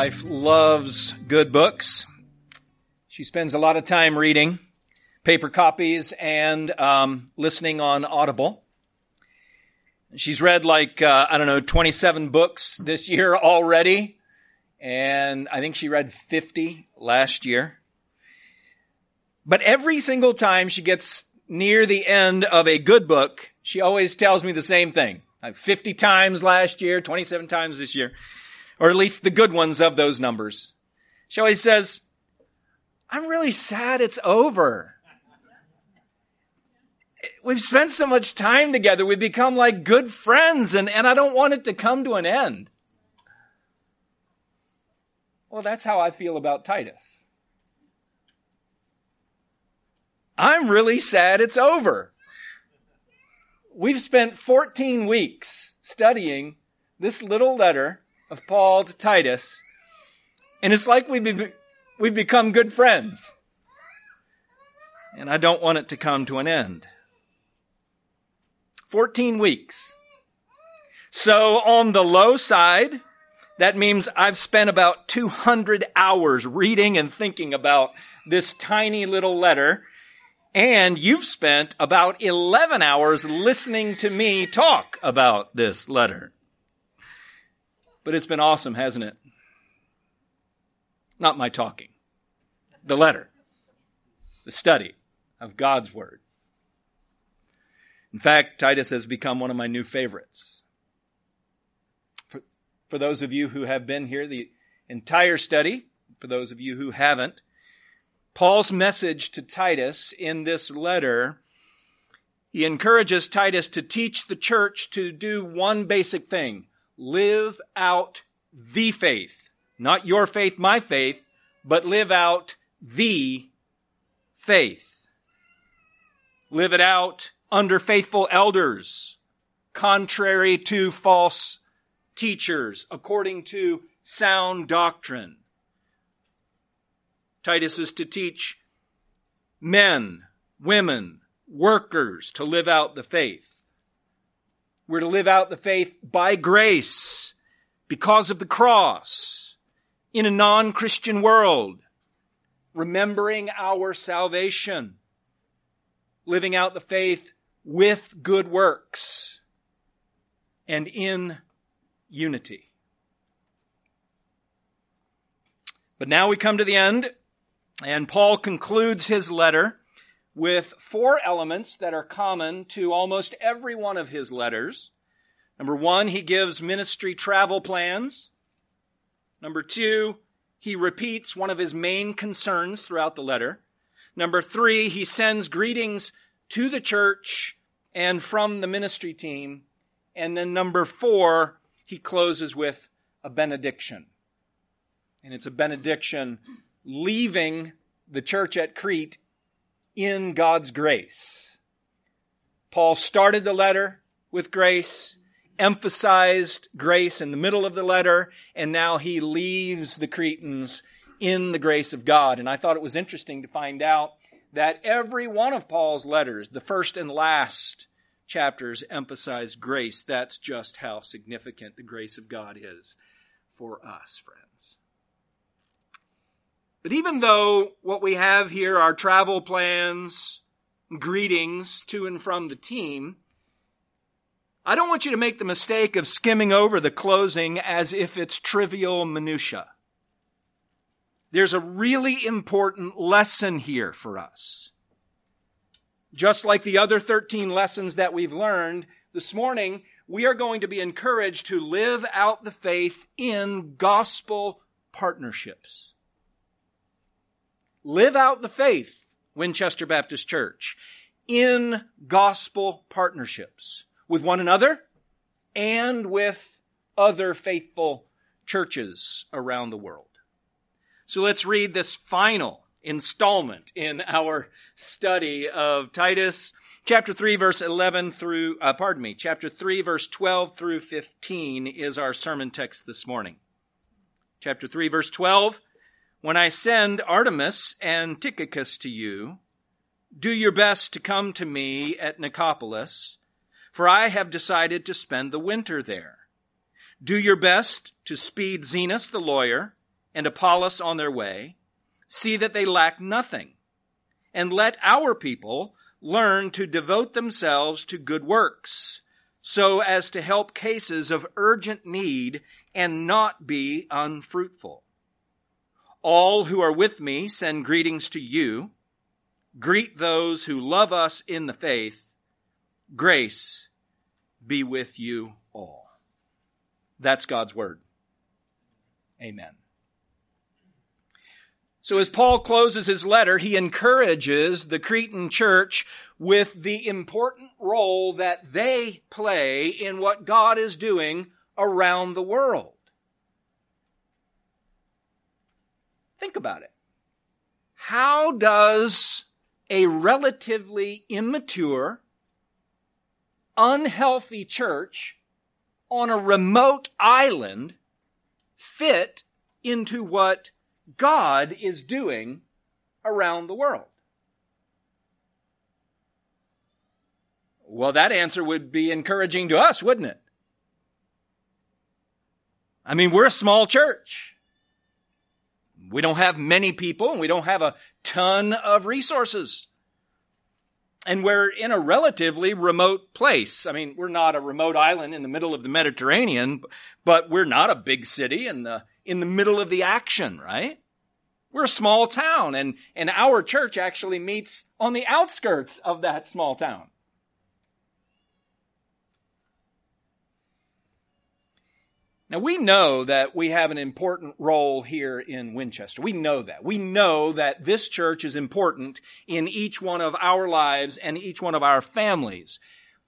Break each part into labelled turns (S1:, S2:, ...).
S1: wife loves good books. She spends a lot of time reading paper copies and um, listening on Audible. She's read like, uh, I don't know, 27 books this year already. And I think she read 50 last year. But every single time she gets near the end of a good book, she always tells me the same thing. Like 50 times last year, 27 times this year or at least the good ones of those numbers. She always says, I'm really sad it's over. We've spent so much time together. We've become like good friends and, and I don't want it to come to an end. Well, that's how I feel about Titus. I'm really sad it's over. We've spent 14 weeks studying this little letter of Paul to Titus, and it's like we've, be, we've become good friends. And I don't want it to come to an end. 14 weeks. So on the low side, that means I've spent about 200 hours reading and thinking about this tiny little letter. And you've spent about 11 hours listening to me talk about this letter. But it's been awesome, hasn't it? Not my talking. The letter. The study of God's Word. In fact, Titus has become one of my new favorites. For, for those of you who have been here the entire study, for those of you who haven't, Paul's message to Titus in this letter, he encourages Titus to teach the church to do one basic thing live out the faith. Not your faith, my faith, but live out the faith. Live it out under faithful elders, contrary to false teachers, according to sound doctrine. Titus is to teach men, women, workers to live out the faith. We're to live out the faith by grace because of the cross in a non-Christian world, remembering our salvation, living out the faith with good works and in unity. But now we come to the end and Paul concludes his letter with four elements that are common to almost every one of his letters. Number one, he gives ministry travel plans. Number two, he repeats one of his main concerns throughout the letter. Number three, he sends greetings to the church and from the ministry team. And then number four, he closes with a benediction. And it's a benediction leaving the church at Crete in God's grace. Paul started the letter with grace, emphasized grace in the middle of the letter, and now he leaves the Cretans in the grace of God. And I thought it was interesting to find out that every one of Paul's letters, the first and last chapters, emphasize grace. That's just how significant the grace of God is for us, friends. But even though what we have here are travel plans, greetings to and from the team, I don't want you to make the mistake of skimming over the closing as if it's trivial minutia. There's a really important lesson here for us. Just like the other 13 lessons that we've learned this morning, we are going to be encouraged to live out the faith in gospel partnerships. Live out the faith, Winchester Baptist Church, in gospel partnerships with one another and with other faithful churches around the world. So let's read this final installment in our study of Titus chapter 3 verse 11 through uh, pardon me chapter 3 verse 12 through 15 is our sermon text this morning chapter 3 verse 12 when I send Artemas and Tychicus to you, do your best to come to me at Nicopolis, for I have decided to spend the winter there. Do your best to speed Zenas the lawyer, and Apollos on their way, see that they lack nothing, and let our people learn to devote themselves to good works, so as to help cases of urgent need and not be unfruitful. All who are with me send greetings to you. Greet those who love us in the faith. Grace be with you all. That's God's word. Amen. So as Paul closes his letter, he encourages the Cretan church with the important role that they play in what God is doing around the world. Think about it. How does a relatively immature, unhealthy church on a remote island fit into what God is doing around the world? Well, that answer would be encouraging to us, wouldn't it? I mean, we're a small church. We don't have many people and we don't have a ton of resources. And we're in a relatively remote place. I mean, we're not a remote island in the middle of the Mediterranean, but we're not a big city in the, in the middle of the action, right? We're a small town and, and our church actually meets on the outskirts of that small town. Now we know that we have an important role here in Winchester. We know that. We know that this church is important in each one of our lives and each one of our families.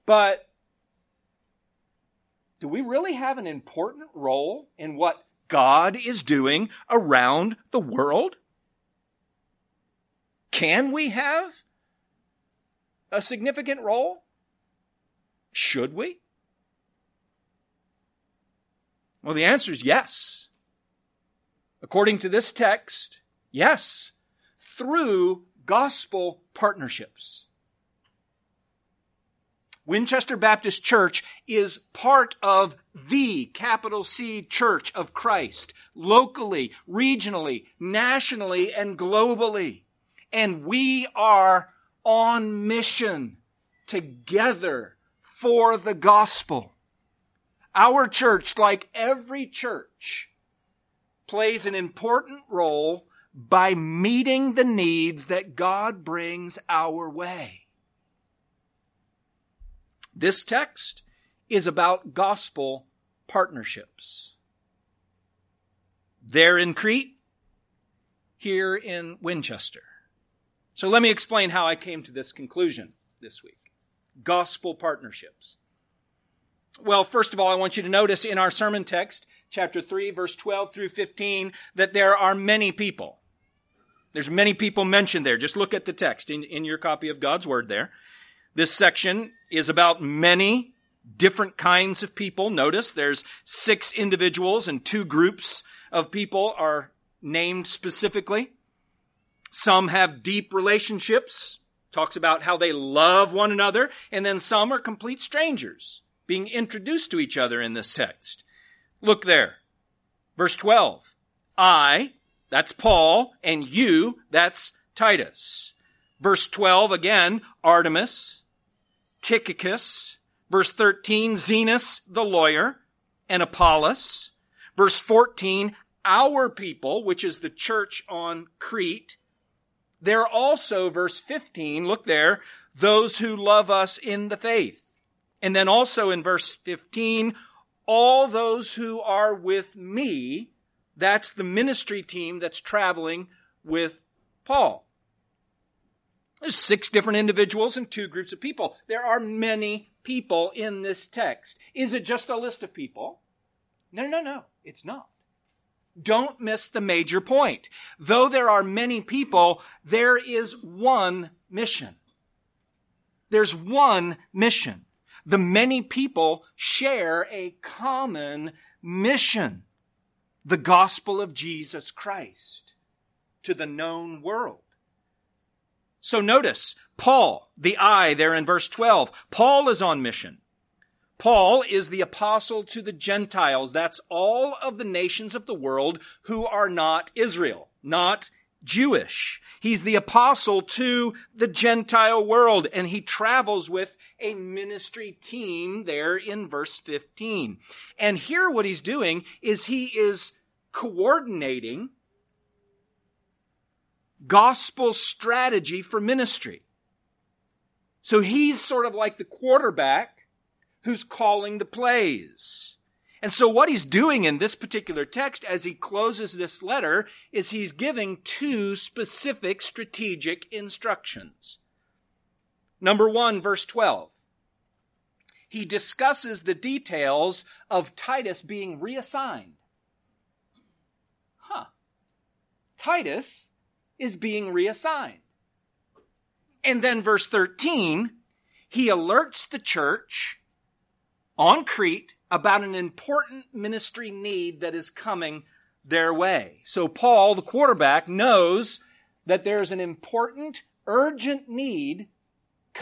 S1: But do we really have an important role in what God is doing around the world? Can we have a significant role? Should we? Well, the answer is yes. According to this text, yes, through gospel partnerships. Winchester Baptist Church is part of the capital C Church of Christ, locally, regionally, nationally, and globally. And we are on mission together for the gospel. Our church, like every church, plays an important role by meeting the needs that God brings our way. This text is about gospel partnerships. There in Crete, here in Winchester. So let me explain how I came to this conclusion this week. Gospel partnerships. Well, first of all, I want you to notice in our sermon text, chapter 3, verse 12 through 15, that there are many people. There's many people mentioned there. Just look at the text in, in your copy of God's Word there. This section is about many different kinds of people. Notice there's six individuals and two groups of people are named specifically. Some have deep relationships, talks about how they love one another, and then some are complete strangers being introduced to each other in this text. Look there. Verse 12. I, that's Paul, and you, that's Titus. Verse 12 again, Artemas, Tychicus. Verse 13, Zenas the lawyer, and Apollos. Verse 14, our people, which is the church on Crete. There also, verse 15, look there, those who love us in the faith. And then also in verse 15, all those who are with me, that's the ministry team that's traveling with Paul. There's six different individuals and two groups of people. There are many people in this text. Is it just a list of people? No, no, no, it's not. Don't miss the major point. Though there are many people, there is one mission. There's one mission the many people share a common mission. The gospel of Jesus Christ to the known world. So notice, Paul, the I there in verse 12, Paul is on mission. Paul is the apostle to the Gentiles. That's all of the nations of the world who are not Israel, not Jewish. He's the apostle to the Gentile world, and he travels with a ministry team there in verse 15. And here what he's doing is he is coordinating gospel strategy for ministry. So he's sort of like the quarterback who's calling the plays. And so what he's doing in this particular text as he closes this letter is he's giving two specific strategic instructions. Number one, verse 12. He discusses the details of Titus being reassigned. Huh. Titus is being reassigned. And then verse 13, he alerts the church on Crete about an important ministry need that is coming their way. So Paul, the quarterback, knows that there's an important, urgent need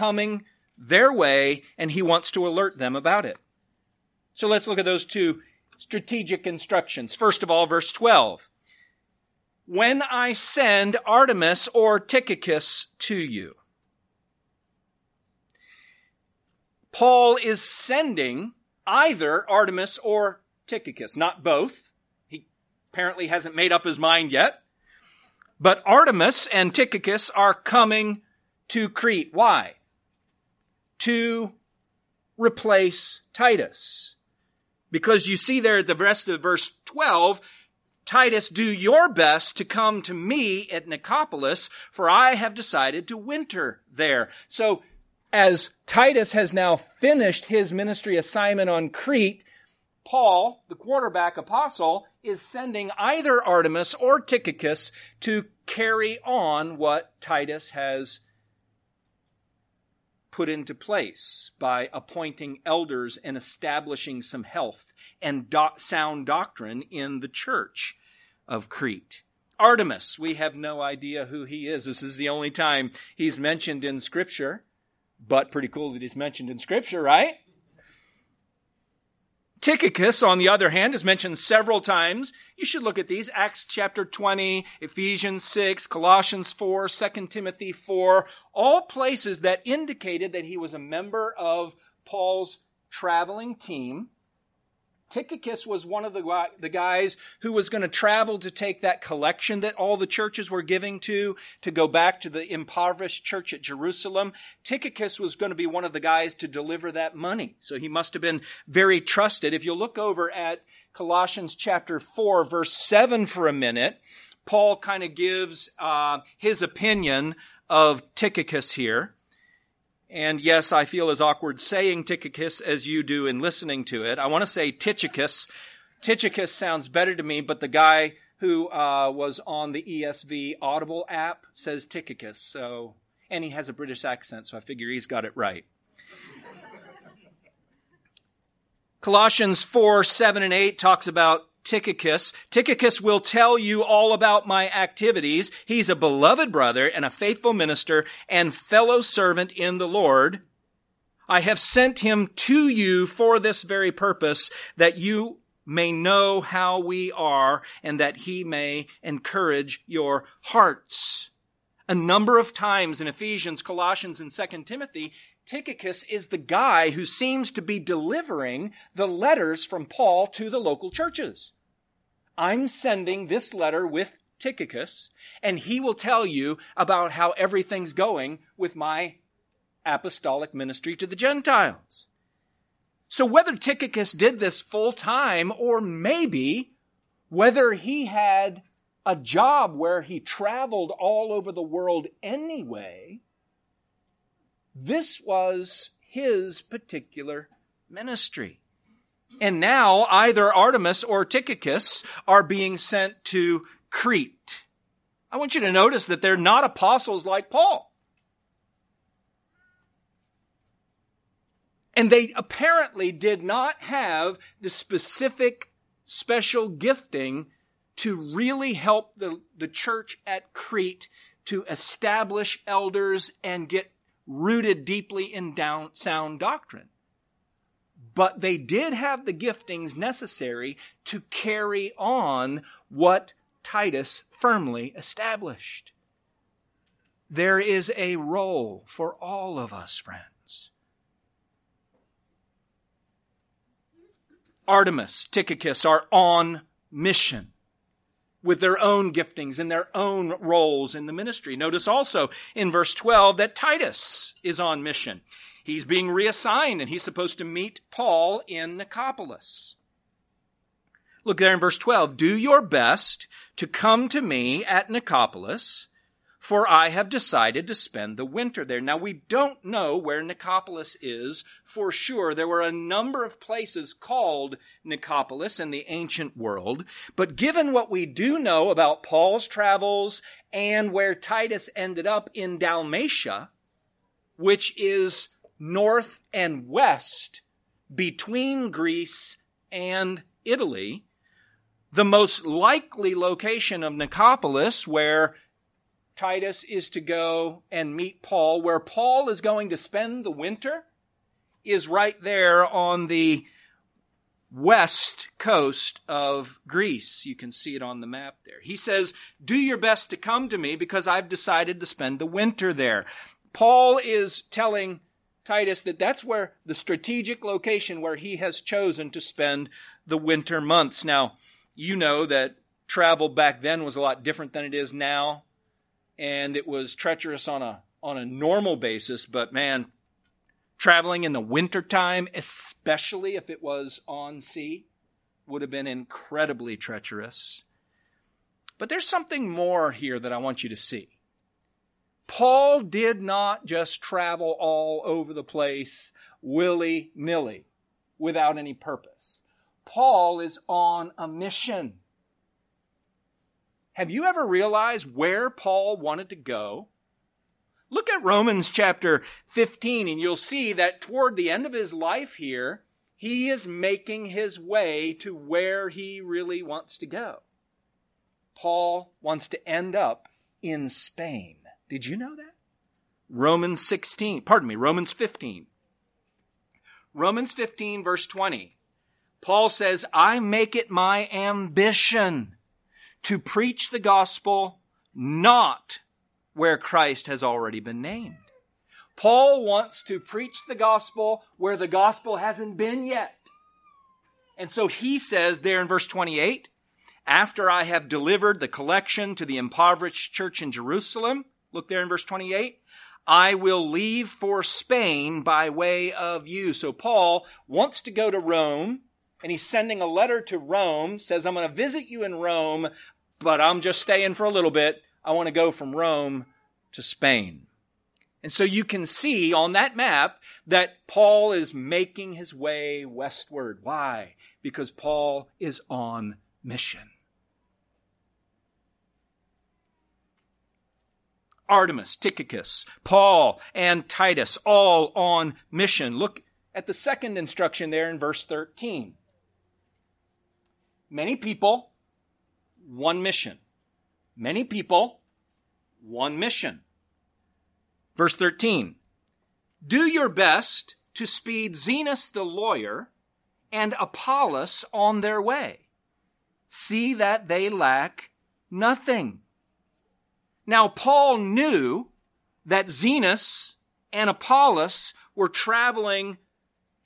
S1: coming their way, and he wants to alert them about it. So let's look at those two strategic instructions. First of all, verse 12. When I send Artemas or Tychicus to you. Paul is sending either Artemas or Tychicus, not both. He apparently hasn't made up his mind yet. But Artemas and Tychicus are coming to Crete. Why? To replace Titus. Because you see there at the rest of verse 12, Titus, do your best to come to me at Nicopolis, for I have decided to winter there. So as Titus has now finished his ministry assignment on Crete, Paul, the quarterback apostle, is sending either Artemas or Tychicus to carry on what Titus has put into place by appointing elders and establishing some health and do- sound doctrine in the church of Crete. Artemas, we have no idea who he is. This is the only time he's mentioned in scripture but pretty cool that he's mentioned in scripture, right? Tychicus, on the other hand, is mentioned several times. You should look at these. Acts chapter 20, Ephesians 6, Colossians 4, 2 Timothy 4, all places that indicated that he was a member of Paul's traveling team Tychicus was one of the, the guys who was going to travel to take that collection that all the churches were giving to, to go back to the impoverished church at Jerusalem. Tychicus was going to be one of the guys to deliver that money. So he must have been very trusted. If you look over at Colossians chapter 4, verse 7 for a minute, Paul kind of gives uh, his opinion of Tychicus here. And yes, I feel as awkward saying Tychicus as you do in listening to it. I want to say Tychicus. Tychicus sounds better to me, but the guy who uh, was on the ESV Audible app says Tychicus. So, and he has a British accent, so I figure he's got it right. Colossians 4, 7 and 8 talks about Tychicus. Tychicus will tell you all about my activities. He's a beloved brother and a faithful minister and fellow servant in the Lord. I have sent him to you for this very purpose, that you may know how we are and that he may encourage your hearts. A number of times in Ephesians, Colossians, and 2 Timothy, Tychicus is the guy who seems to be delivering the letters from Paul to the local churches. I'm sending this letter with Tychicus, and he will tell you about how everything's going with my apostolic ministry to the Gentiles. So whether Tychicus did this full time, or maybe whether he had a job where he traveled all over the world anyway, this was his particular ministry. And now either Artemas or Tychicus are being sent to Crete. I want you to notice that they're not apostles like Paul. And they apparently did not have the specific special gifting to really help the, the church at Crete to establish elders and get rooted deeply in down, sound doctrine. But they did have the giftings necessary to carry on what Titus firmly established. There is a role for all of us, friends. Artemas, Tychicus are on mission with their own giftings and their own roles in the ministry. Notice also in verse 12 that Titus is on mission. He's being reassigned and he's supposed to meet Paul in Nicopolis. Look there in verse 12. Do your best to come to me at Nicopolis for I have decided to spend the winter there. Now we don't know where Nicopolis is for sure. There were a number of places called Nicopolis in the ancient world, but given what we do know about Paul's travels and where Titus ended up in Dalmatia, which is north and west between Greece and Italy, the most likely location of Nicopolis where Titus is to go and meet Paul. Where Paul is going to spend the winter is right there on the west coast of Greece. You can see it on the map there. He says, do your best to come to me because I've decided to spend the winter there. Paul is telling Titus that that's where the strategic location where he has chosen to spend the winter months. Now, you know that travel back then was a lot different than it is now and it was treacherous on a on a normal basis, but man, traveling in the wintertime, especially if it was on sea, would have been incredibly treacherous. But there's something more here that I want you to see. Paul did not just travel all over the place willy nilly without any purpose. Paul is on a mission. Have you ever realized where Paul wanted to go? Look at Romans chapter 15 and you'll see that toward the end of his life here, he is making his way to where he really wants to go. Paul wants to end up in Spain. Did you know that? Romans 16, pardon me, Romans 15. Romans 15 verse 20. Paul says, I make it my ambition to preach the gospel not where Christ has already been named. Paul wants to preach the gospel where the gospel hasn't been yet. And so he says there in verse 28, after I have delivered the collection to the impoverished church in Jerusalem, look there in verse 28, I will leave for Spain by way of you. So Paul wants to go to Rome and he's sending a letter to Rome, says, I'm going to visit you in Rome, but I'm just staying for a little bit. I want to go from Rome to Spain. And so you can see on that map that Paul is making his way westward. Why? Because Paul is on mission. Artemas, Tychicus, Paul, and Titus, all on mission. Look at the second instruction there in verse 13. Many people, one mission. Many people, one mission. Verse 13. Do your best to speed Zenas the lawyer and Apollos on their way. See that they lack nothing. Now, Paul knew that Zenas and Apollos were traveling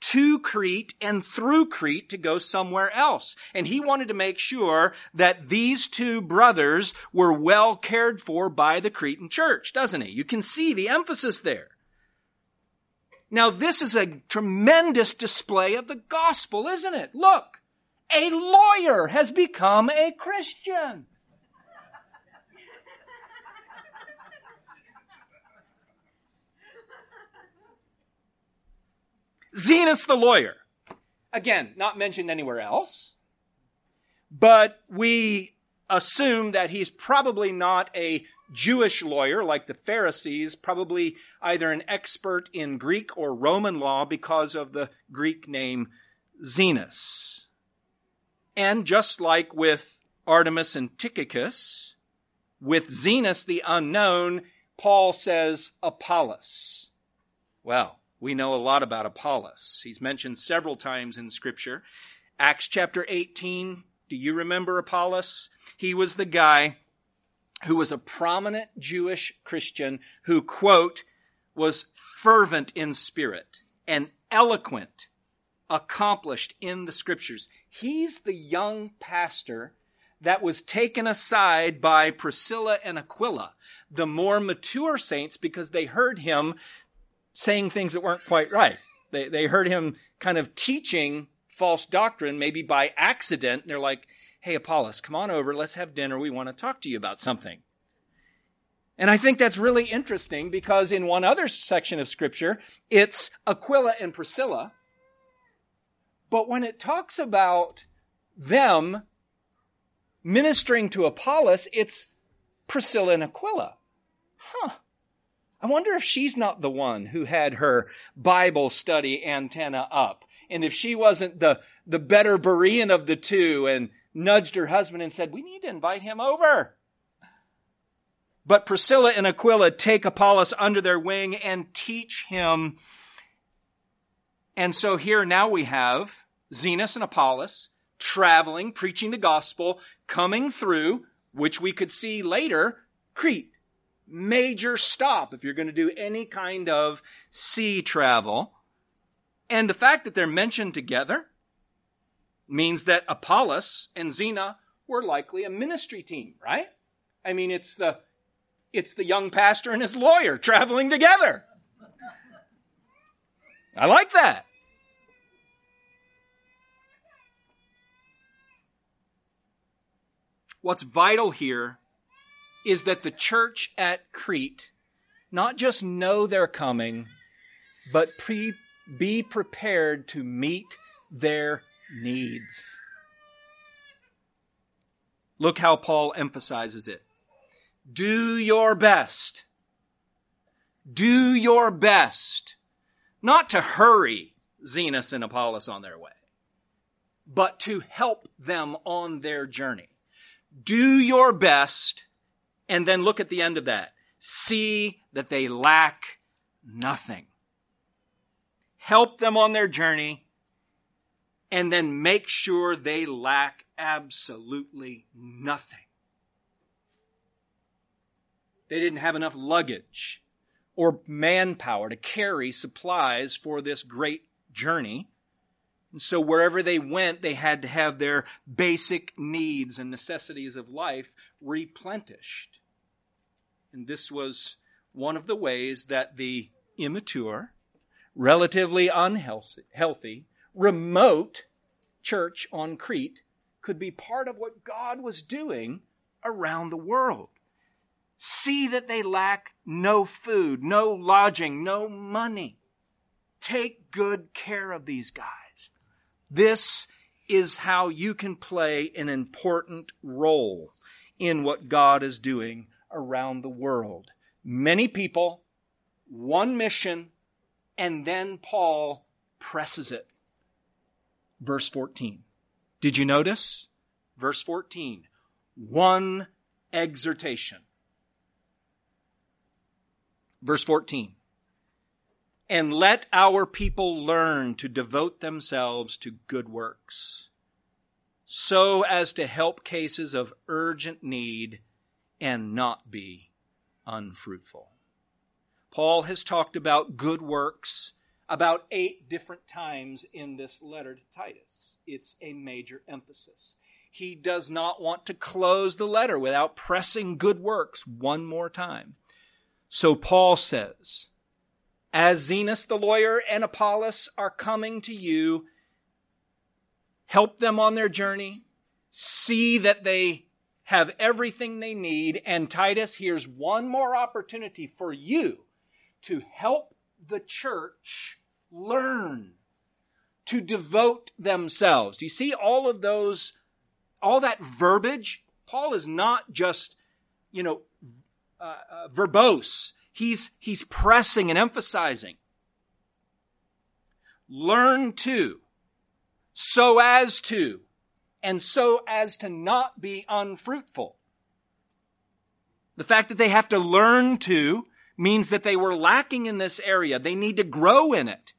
S1: to Crete and through Crete to go somewhere else. And he wanted to make sure that these two brothers were well cared for by the Cretan church, doesn't he? You can see the emphasis there. Now this is a tremendous display of the gospel, isn't it? Look, a lawyer has become a Christian. Zenas the lawyer. Again, not mentioned anywhere else, but we assume that he's probably not a Jewish lawyer like the Pharisees, probably either an expert in Greek or Roman law because of the Greek name Zenas. And just like with Artemas and Tychicus, with Zenas the unknown, Paul says Apollos. Well, we know a lot about Apollos. He's mentioned several times in Scripture. Acts chapter 18, do you remember Apollos? He was the guy who was a prominent Jewish Christian who, quote, was fervent in spirit and eloquent, accomplished in the scriptures. He's the young pastor that was taken aside by Priscilla and Aquila, the more mature saints, because they heard him saying things that weren't quite right. They, they heard him kind of teaching false doctrine, maybe by accident. And They're like, hey, Apollos, come on over. Let's have dinner. We want to talk to you about something. And I think that's really interesting because in one other section of scripture, it's Aquila and Priscilla. But when it talks about them ministering to Apollos, it's Priscilla and Aquila. Huh. I wonder if she's not the one who had her Bible study antenna up. And if she wasn't the, the better Berean of the two and nudged her husband and said, we need to invite him over. But Priscilla and Aquila take Apollos under their wing and teach him. And so here now we have Zenas and Apollos traveling, preaching the gospel, coming through, which we could see later, Crete. Major stop if you're going to do any kind of sea travel. And the fact that they're mentioned together means that Apollos and Zena were likely a ministry team, right? I mean, it's the it's the young pastor and his lawyer traveling together. I like that. What's vital here is that the church at Crete not just know they're coming, but pre- be prepared to meet their needs. Look how Paul emphasizes it. Do your best. Do your best. Not to hurry Zenas and Apollos on their way, but to help them on their journey. Do your best, and then look at the end of that. See that they lack nothing. Help them on their journey, and then make sure they lack absolutely nothing. They didn't have enough luggage or manpower to carry supplies for this great journey. And so wherever they went, they had to have their basic needs and necessities of life replenished. And this was one of the ways that the immature, relatively unhealthy, remote church on Crete could be part of what God was doing around the world. See that they lack no food, no lodging, no money. Take good care of these guys. This is how you can play an important role in what God is doing around the world. Many people, one mission, and then Paul presses it. Verse 14. Did you notice? Verse 14. One exhortation. Verse 14. And let our people learn to devote themselves to good works, so as to help cases of urgent need and not be unfruitful. Paul has talked about good works about eight different times in this letter to Titus. It's a major emphasis. He does not want to close the letter without pressing good works one more time. So Paul says, as Zenas the lawyer and Apollos are coming to you, help them on their journey, see that they have everything they need, and Titus, here's one more opportunity for you to help the church learn to devote themselves. Do you see all of those, all that verbiage? Paul is not just, you know, uh, uh, verbose. He's, he's pressing and emphasizing. Learn to, so as to, and so as to not be unfruitful. The fact that they have to learn to means that they were lacking in this area. They need to grow in it.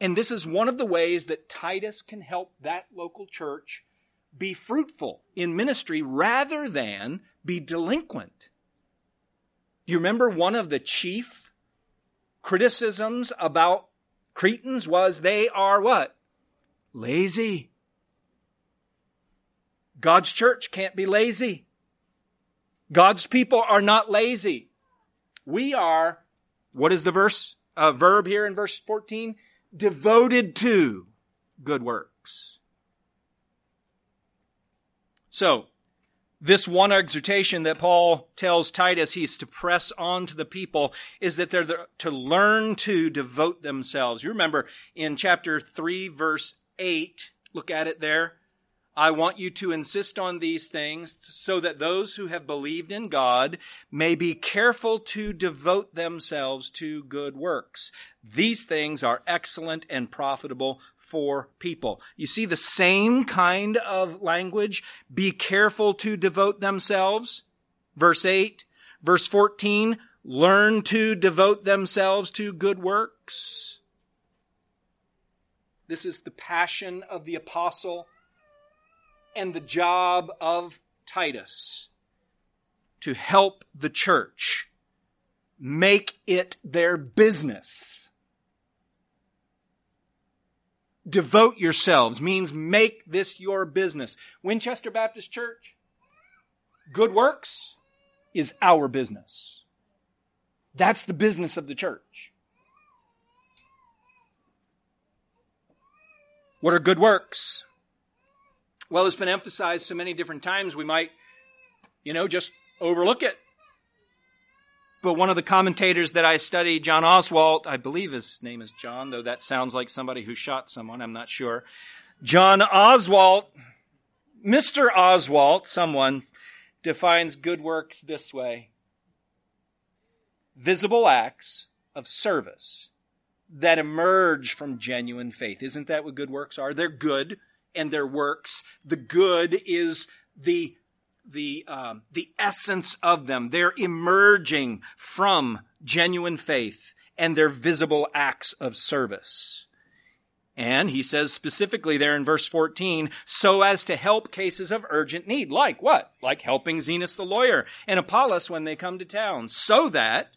S1: And this is one of the ways that Titus can help that local church be fruitful in ministry rather than be delinquent. You remember one of the chief criticisms about Cretans was they are what? Lazy. God's church can't be lazy. God's people are not lazy. We are, what is the verse, uh, verb here in verse 14? Devoted to good works. So, this one exhortation that Paul tells Titus he's to press on to the people is that they're to learn to devote themselves. You remember in chapter 3 verse 8, look at it there. I want you to insist on these things so that those who have believed in God may be careful to devote themselves to good works. These things are excellent and profitable for people. You see the same kind of language. Be careful to devote themselves. Verse 8. Verse 14. Learn to devote themselves to good works. This is the passion of the apostle and the job of Titus to help the church make it their business. Devote yourselves means make this your business. Winchester Baptist Church, good works is our business. That's the business of the church. What are good works? Well, it's been emphasized so many different times, we might, you know, just overlook it. But one of the commentators that I study, John Oswald, I believe his name is John, though that sounds like somebody who shot someone, I'm not sure. John Oswald, Mr. Oswald, someone, defines good works this way. Visible acts of service that emerge from genuine faith. Isn't that what good works are? They're good and their works. The good is the the um, the essence of them. They're emerging from genuine faith and their visible acts of service. And he says specifically there in verse 14, so as to help cases of urgent need. Like what? Like helping Zenas the lawyer and Apollos when they come to town. So that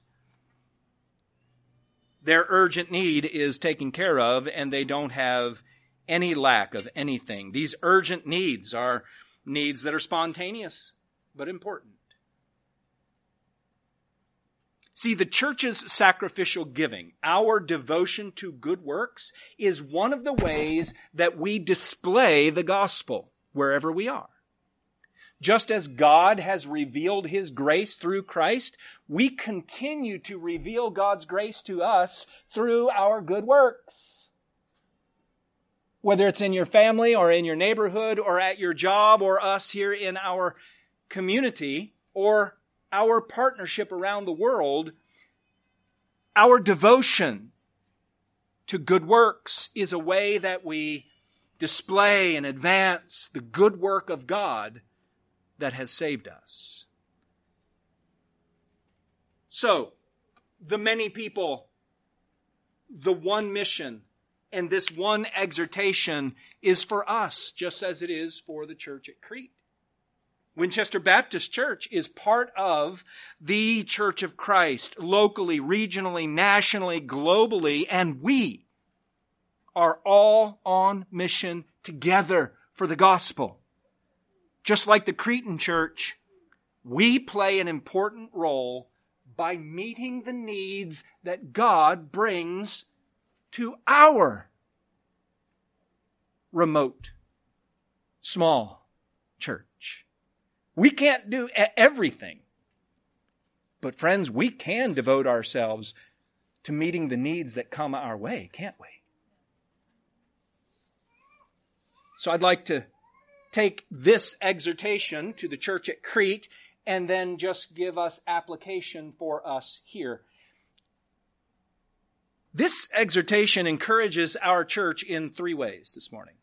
S1: their urgent need is taken care of and they don't have any lack of anything. These urgent needs are needs that are spontaneous but important. See, the church's sacrificial giving, our devotion to good works, is one of the ways that we display the gospel wherever we are. Just as God has revealed His grace through Christ, we continue to reveal God's grace to us through our good works. Whether it's in your family or in your neighborhood or at your job or us here in our community or our partnership around the world, our devotion to good works is a way that we display and advance the good work of God that has saved us. So, the many people, the one mission, and this one exhortation is for us, just as it is for the church at Crete. Winchester Baptist Church is part of the Church of Christ, locally, regionally, nationally, globally, and we are all on mission together for the gospel. Just like the Cretan church, we play an important role by meeting the needs that God brings to our remote, small church. We can't do everything. But friends, we can devote ourselves to meeting the needs that come our way, can't we? So I'd like to take this exhortation to the church at Crete and then just give us application for us here. This exhortation encourages our church in three ways this morning.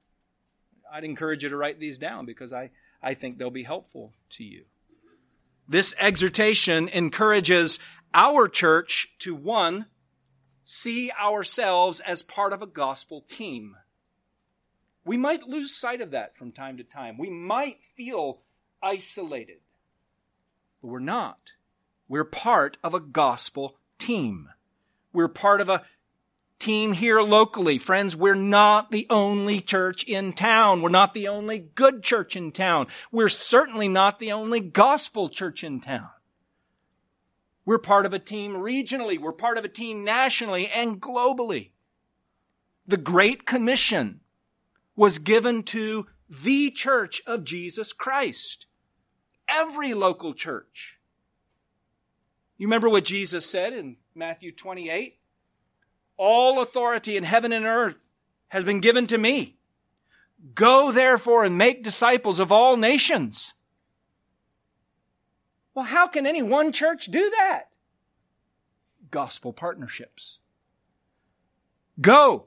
S1: I'd encourage you to write these down because I, I think they'll be helpful to you. This exhortation encourages our church to one, see ourselves as part of a gospel team. We might lose sight of that from time to time. We might feel isolated, but we're not. We're part of a gospel team. We're part of a team here locally. Friends, we're not the only church in town. We're not the only good church in town. We're certainly not the only gospel church in town. We're part of a team regionally. We're part of a team nationally and globally. The Great Commission was given to the church of Jesus Christ. Every local church. You remember what Jesus said in Matthew 28? All authority in heaven and earth has been given to me. Go therefore and make disciples of all nations well, how can any one church do that? Gospel partnerships. Go.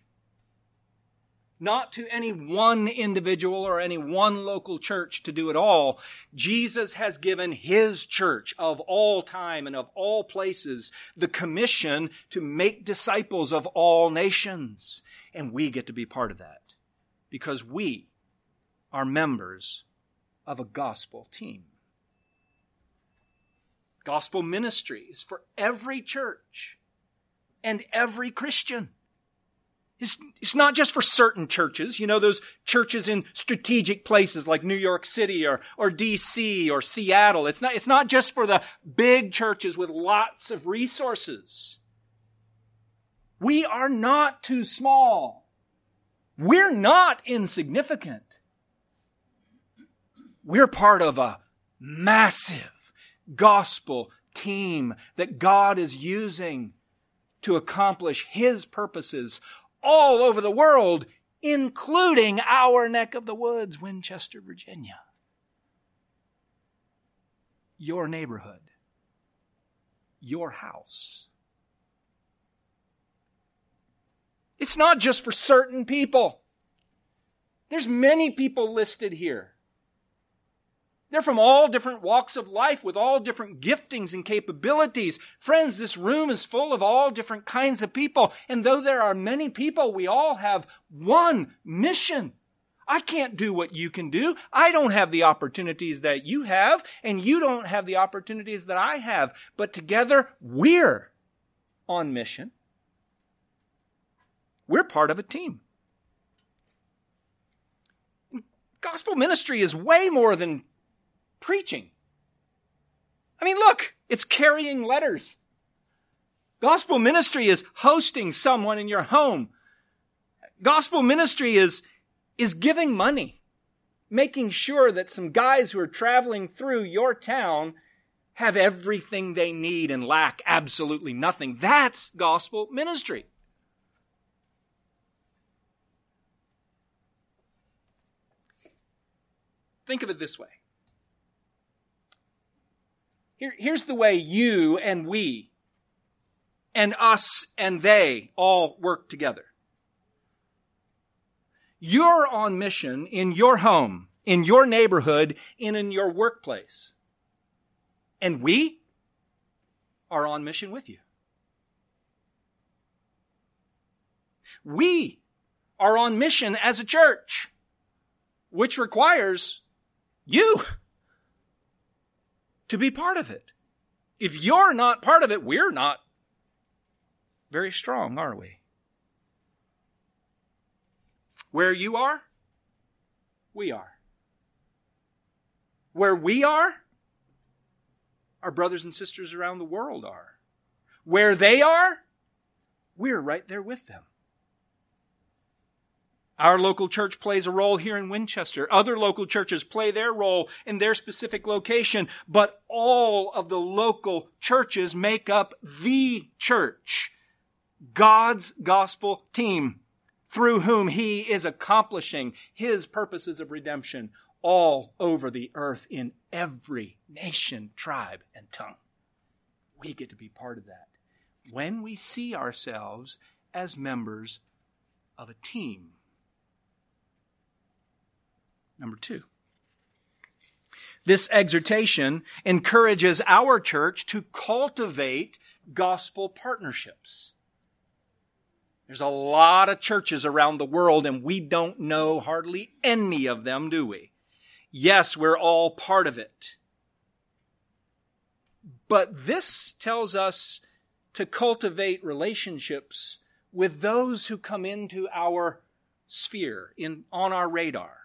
S1: not to any one individual or any one local church to do it all. Jesus has given his church of all time and of all places the commission to make disciples of all nations. And we get to be part of that because we are members of a gospel team. Gospel ministry is for every church and every Christian. It's, it's not just for certain churches, you know, those churches in strategic places like New York City or, or DC or Seattle. It's not, it's not just for the big churches with lots of resources. We are not too small. We're not insignificant. We're part of a massive gospel team that God is using to accomplish His purposes all over the world, including our neck of the woods, Winchester, Virginia. Your neighborhood. Your house. It's not just for certain people. There's many people listed here. They're from all different walks of life with all different giftings and capabilities. Friends, this room is full of all different kinds of people. And though there are many people, we all have one mission. I can't do what you can do. I don't have the opportunities that you have, and you don't have the opportunities that I have. But together, we're on mission. We're part of a team. Gospel ministry is way more than preaching. I mean, look, it's carrying letters. Gospel ministry is hosting someone in your home. Gospel ministry is, is giving money, making sure that some guys who are traveling through your town have everything they need and lack absolutely nothing. That's gospel ministry. Think of it this way here, here's the way you and we and us and they all work together. You're on mission in your home, in your neighborhood, and in your workplace. And we are on mission with you. We are on mission as a church, which requires you to be part of it. If you're not part of it, we're not very strong, are we? Where you are, we are. Where we are, our brothers and sisters around the world are. Where they are, we're right there with them. Our local church plays a role here in Winchester. Other local churches play their role in their specific location, but all of the local churches make up the church, God's gospel team, through whom He is accomplishing His purposes of redemption all over the earth in every nation, tribe, and tongue. We get to be part of that. when we see ourselves as members of a team. Number two. This exhortation encourages our church to cultivate gospel partnerships. There's a lot of churches around the world and we don't know hardly any of them, do we? Yes, we're all part of it. But this tells us to cultivate relationships with those who come into our sphere, in, on our radar.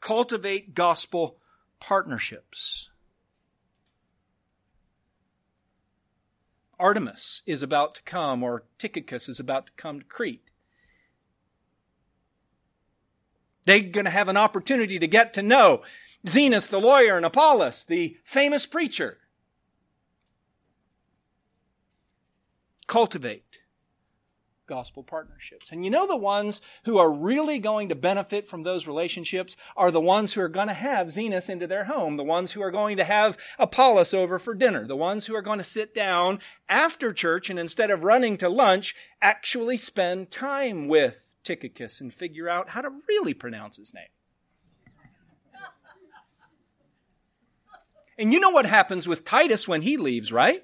S1: Cultivate gospel partnerships. Artemas is about to come, or Tychicus is about to come to Crete. They're going to have an opportunity to get to know Zenas the lawyer and Apollos, the famous preacher. Cultivate gospel partnerships. And you know the ones who are really going to benefit from those relationships are the ones who are going to have Zenas into their home, the ones who are going to have Apollos over for dinner, the ones who are going to sit down after church and instead of running to lunch, actually spend time with Tychicus and figure out how to really pronounce his name. And you know what happens with Titus when he leaves, right?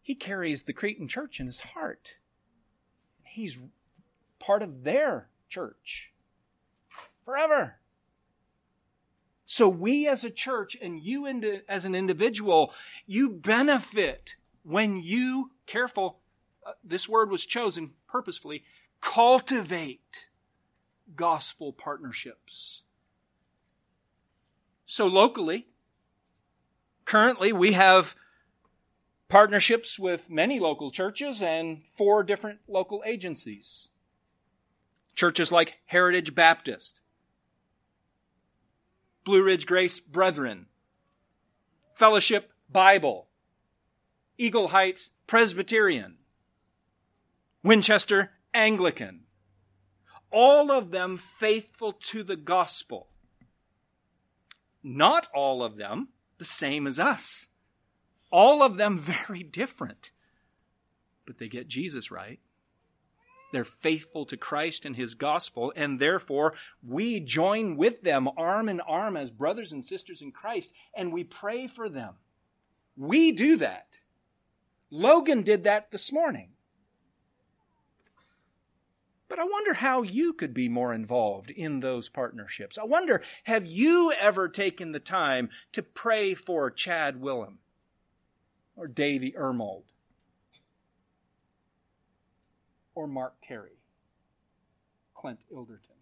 S1: He carries the Cretan church in his heart. He's part of their church forever. So we as a church and you as an individual, you benefit when you, careful, uh, this word was chosen purposefully, cultivate gospel partnerships. So locally, Currently, we have partnerships with many local churches and four different local agencies. Churches like Heritage Baptist, Blue Ridge Grace Brethren, Fellowship Bible, Eagle Heights Presbyterian, Winchester Anglican. All of them faithful to the gospel. Not all of them the same as us. All of them very different. But they get Jesus right. They're faithful to Christ and His gospel, and therefore we join with them arm in arm as brothers and sisters in Christ, and we pray for them. We do that. Logan did that this morning. But I wonder how you could be more involved in those partnerships. I wonder, have you ever taken the time to pray for Chad Willem or Davy Ermold or Mark Carey, Clint Ilderton?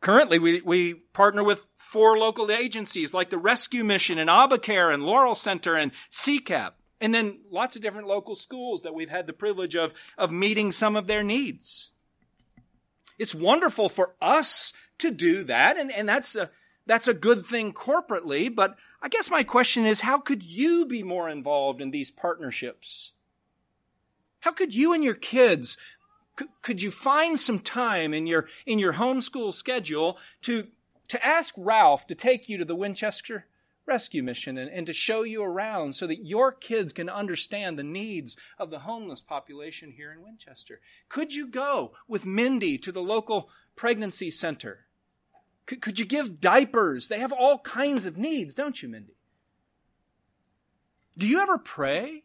S1: Currently, we, we partner with four local agencies like the Rescue Mission and Abacare and Laurel Center and CCAP. And then lots of different local schools that we've had the privilege of, of meeting some of their needs. It's wonderful for us to do that, and, and that's a, that's a good thing corporately, but I guess my question is, how could you be more involved in these partnerships? How could you and your kids, could, you find some time in your, in your homeschool schedule to, to ask Ralph to take you to the Winchester rescue mission and, and to show you around so that your kids can understand the needs of the homeless population here in Winchester. Could you go with Mindy to the local pregnancy center? Could, could you give diapers? They have all kinds of needs, don't you, Mindy? Do you ever pray?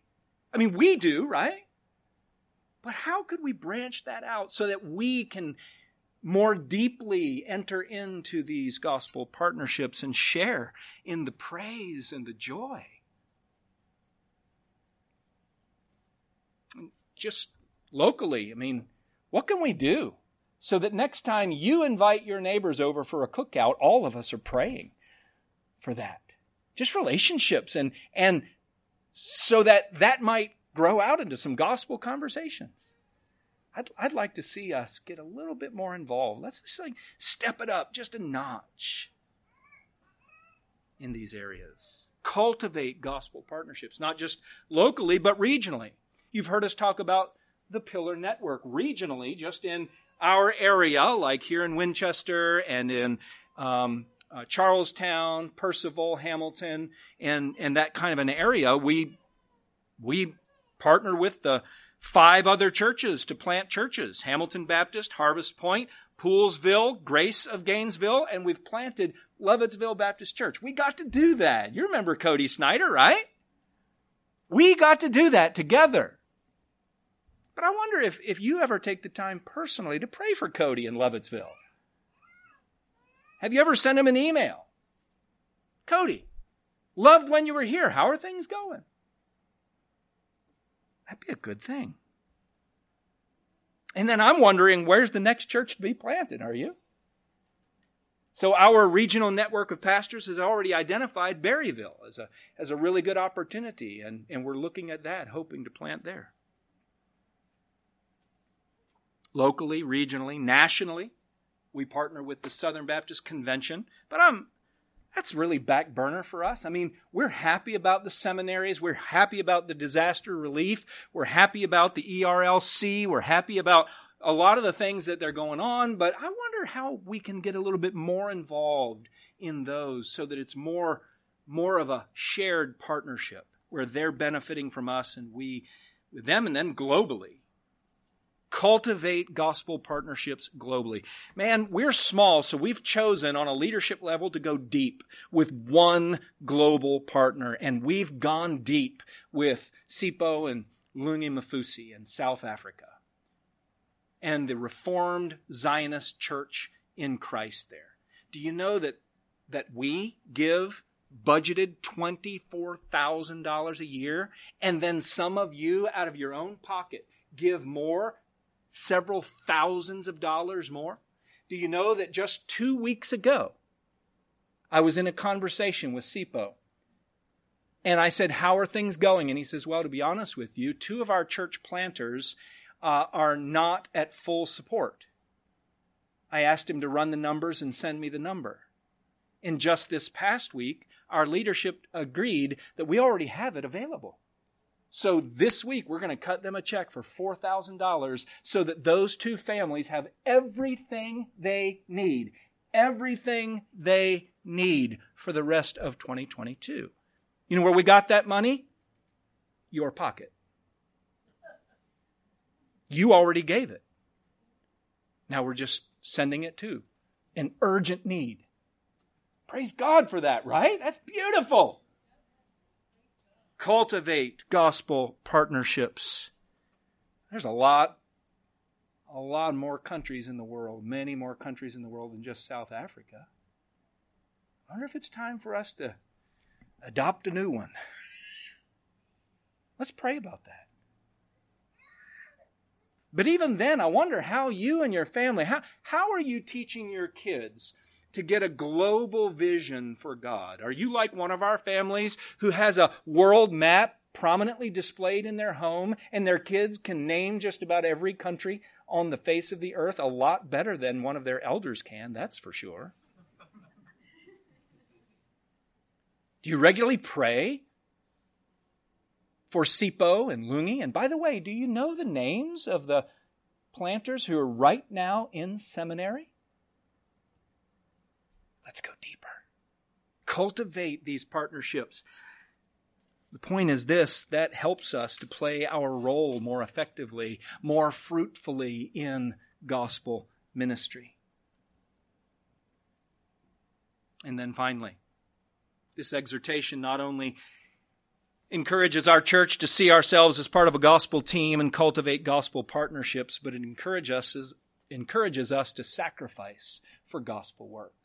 S1: I mean, we do, right? But how could we branch that out so that we can more deeply enter into these gospel partnerships and share in the praise and the joy. Just locally, I mean, what can we do so that next time you invite your neighbors over for a cookout, all of us are praying for that? Just relationships and, and so that that might grow out into some gospel conversations. I'd, I'd like to see us get a little bit more involved. Let's just like step it up just a notch in these areas. Cultivate gospel partnerships, not just locally, but regionally. You've heard us talk about the Pillar Network regionally, just in our area, like here in Winchester and in um, uh, Charlestown, Purcellville, Hamilton, and, and that kind of an area, we, we partner with the five other churches to plant churches. Hamilton Baptist, Harvest Point, Poolesville, Grace of Gainesville, and we've planted Lovettsville Baptist Church. We got to do that. You remember Cody Snyder, right? We got to do that together. But I wonder if, if you ever take the time personally to pray for Cody in Lovettsville. Have you ever sent him an email? Cody, loved when you were here. How are things going? That'd be a good thing. And then I'm wondering, where's the next church to be planted? Are you? So our regional network of pastors has already identified Berryville as a, as a really good opportunity, and, and we're looking at that, hoping to plant there. Locally, regionally, nationally, we partner with the Southern Baptist Convention, but I'm that's really back burner for us. I mean, we're happy about the seminaries. We're happy about the disaster relief. We're happy about the ERLC. We're happy about a lot of the things that they're going on, but I wonder how we can get a little bit more involved in those so that it's more, more of a shared partnership where they're benefiting from us and we with them and then globally. Cultivate gospel partnerships globally. Man, we're small, so we've chosen on a leadership level to go deep with one global partner, and we've gone deep with Sipho and Lungi Mafusi in South Africa and the Reformed Zionist Church in Christ there. Do you know that, that we give budgeted $24,000 a year and then some of you out of your own pocket give more, several thousands of dollars more? Do you know that just two weeks ago, I was in a conversation with Sipho and I said, How are things going? And he says, Well, to be honest with you, two of our church planters uh, are not at full support. I asked him to run the numbers and send me the number. In just this past week, our leadership agreed that we already have it available. So this week, we're going to cut them a check for $4,000 so that those two families have everything they need. Everything they need for the rest of 2022. You know where we got that money? Your pocket. You already gave it. Now we're just sending it to an urgent need. Praise God for that, right? That's beautiful. Cultivate gospel partnerships. There's a lot, a lot more countries in the world, many more countries in the world than just South Africa. I wonder if it's time for us to adopt a new one. Let's pray about that. But even then, I wonder how you and your family, how, how are you teaching your kids to get a global vision for God? Are you like one of our families who has a world map prominently displayed in their home and their kids can name just about every country on the face of the earth a lot better than one of their elders can, that's for sure. Do you regularly pray for Sipho and Lungi. And by the way, do you know the names of the planters who are right now in seminary? Let's go deeper. Cultivate these partnerships. The point is this that helps us to play our role more effectively, more fruitfully in gospel ministry. And then finally, this exhortation not only encourages our church to see ourselves as part of a gospel team and cultivate gospel partnerships, but it encourages us, encourages us to sacrifice for gospel work.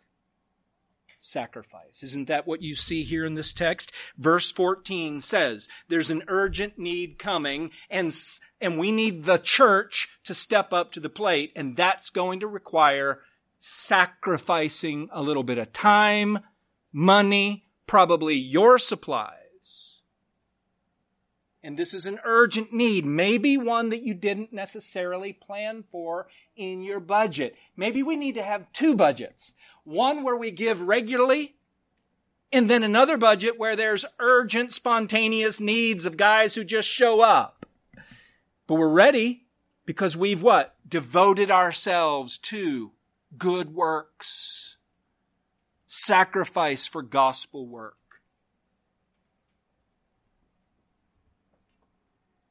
S1: Sacrifice. Isn't that what you see here in this text? Verse 14 says there's an urgent need coming and, and we need the church to step up to the plate and that's going to require sacrificing a little bit of time, money, probably your supplies. and this is an urgent need, maybe one that you didn't necessarily plan for in your budget. Maybe we need to have two budgets. One where we give regularly, and then another budget where there's urgent, spontaneous needs of guys who just show up. But we're ready because we've what? Devoted ourselves to good works sacrifice for gospel work.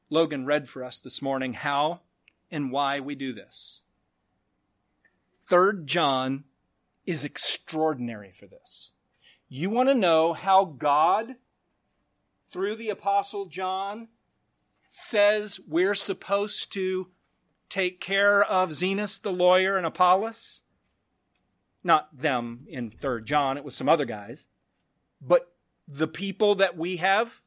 S1: Logan read for us this morning how and why we do this. Third John is extraordinary for this. You want to know how God, through the Apostle John, says we're supposed to take care of Zenas the lawyer and Apollos? Not them in 3rd John, it was some other guys. But the people that we have.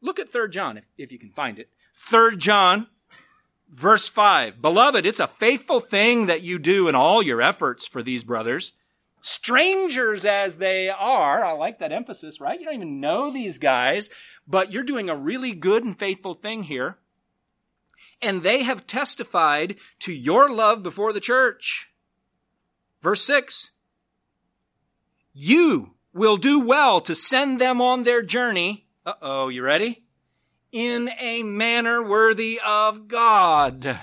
S1: Look at 3rd John if, if you can find it. 3rd John, verse 5. Beloved, it's a faithful thing that you do in all your efforts for these brothers. Strangers as they are, I like that emphasis, right? You don't even know these guys, but you're doing a really good and faithful thing here. And they have testified to your love before the church. Verse 6. You will do well to send them on their journey. Uh oh, you ready? In a manner worthy of God.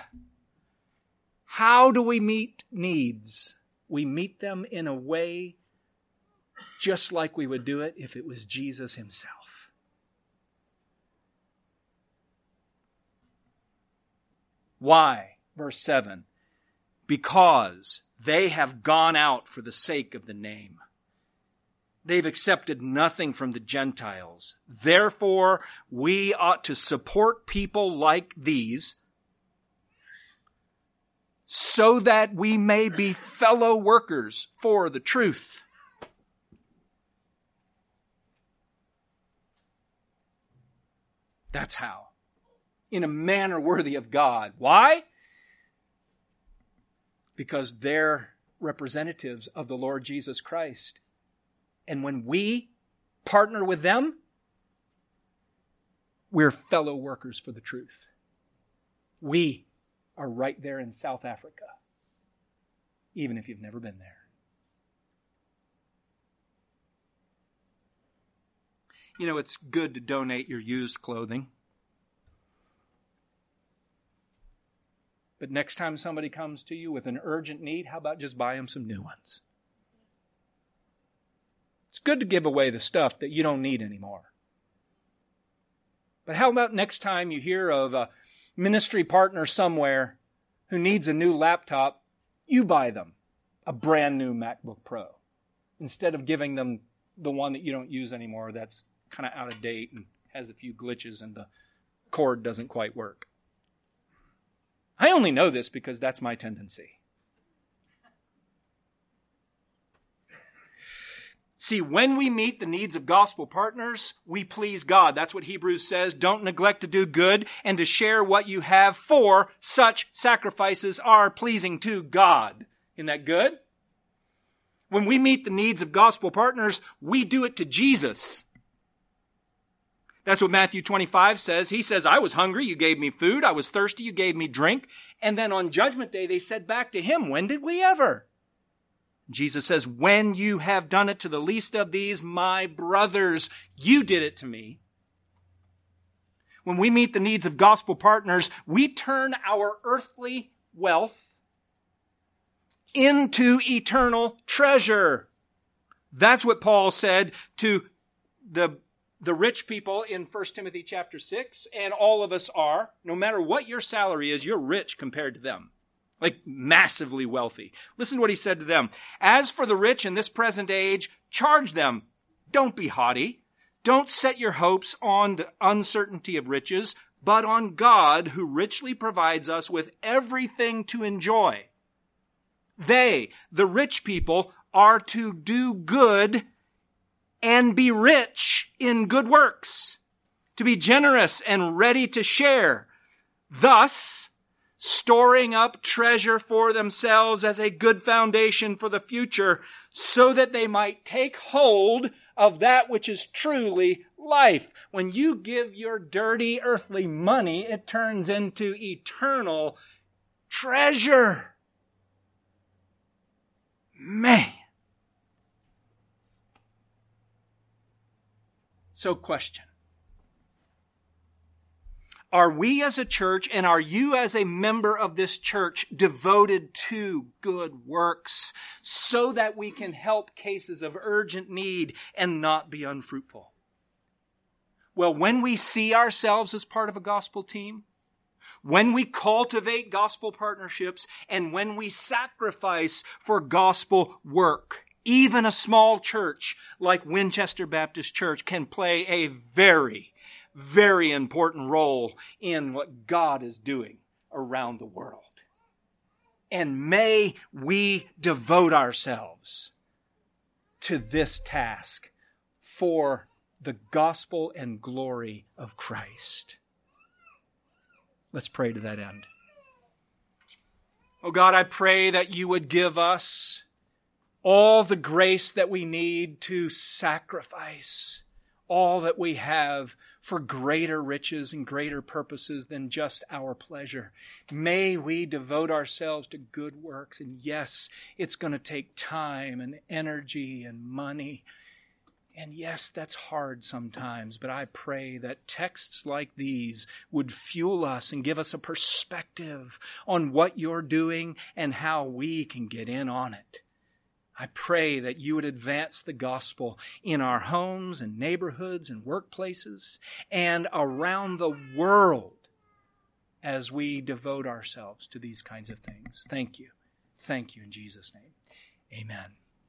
S1: How do we meet needs? We meet them in a way just like we would do it if it was Jesus himself. Why? Verse 7. Because they have gone out for the sake of the name. They've accepted nothing from the Gentiles. Therefore, we ought to support people like these so that we may be fellow workers for the truth. That's how. In a manner worthy of God. Why? because they're representatives of the Lord Jesus Christ. And when we partner with them, we're fellow workers for the truth. We are right there in South Africa, even if you've never been there. You know, it's good to donate your used clothing. But next time somebody comes to you with an urgent need, how about just buy them some new ones? It's good to give away the stuff that you don't need anymore. But how about next time you hear of a ministry partner somewhere who needs a new laptop, you buy them a brand new MacBook Pro instead of giving them the one that you don't use anymore that's kind of out of date and has a few glitches and the cord doesn't quite work. I only know this because that's my tendency. See, when we meet the needs of gospel partners, we please God. That's what Hebrews says. Don't neglect to do good and to share what you have for such sacrifices are pleasing to God. Isn't that good? When we meet the needs of gospel partners, we do it to Jesus. That's what Matthew 25 says. He says, I was hungry, you gave me food. I was thirsty, you gave me drink. And then on judgment day, they said back to him, when did we ever? Jesus says, when you have done it to the least of these, my brothers, you did it to me. When we meet the needs of gospel partners, we turn our earthly wealth into eternal treasure. That's what Paul said to the the rich people in 1 Timothy chapter 6, and all of us are, no matter what your salary is, you're rich compared to them. Like massively wealthy. Listen to what he said to them. As for the rich in this present age, charge them. Don't be haughty. Don't set your hopes on the uncertainty of riches, but on God who richly provides us with everything to enjoy. They, the rich people, are to do good and be rich in good works, to be generous and ready to share, thus storing up treasure for themselves as a good foundation for the future so that they might take hold of that which is truly life. When you give your dirty earthly money, it turns into eternal treasure. Man. So, question Are we as a church and are you as a member of this church devoted to good works so that we can help cases of urgent need and not be unfruitful? Well, when we see ourselves as part of a gospel team, when we cultivate gospel partnerships, and when we sacrifice for gospel work, even a small church like Winchester Baptist Church can play a very, very important role in what God is doing around the world. And may we devote ourselves to this task for the gospel and glory of Christ. Let's pray to that end. Oh God, I pray that you would give us all the grace that we need to sacrifice all that we have for greater riches and greater purposes than just our pleasure. May we devote ourselves to good works. And yes, it's going to take time and energy and money. And yes, that's hard sometimes, but I pray that texts like these would fuel us and give us a perspective on what you're doing and how we can get in on it. I pray that you would advance the gospel in our homes and neighborhoods and workplaces and around the world as we devote ourselves to these kinds of things. Thank you. Thank you in Jesus' name. Amen.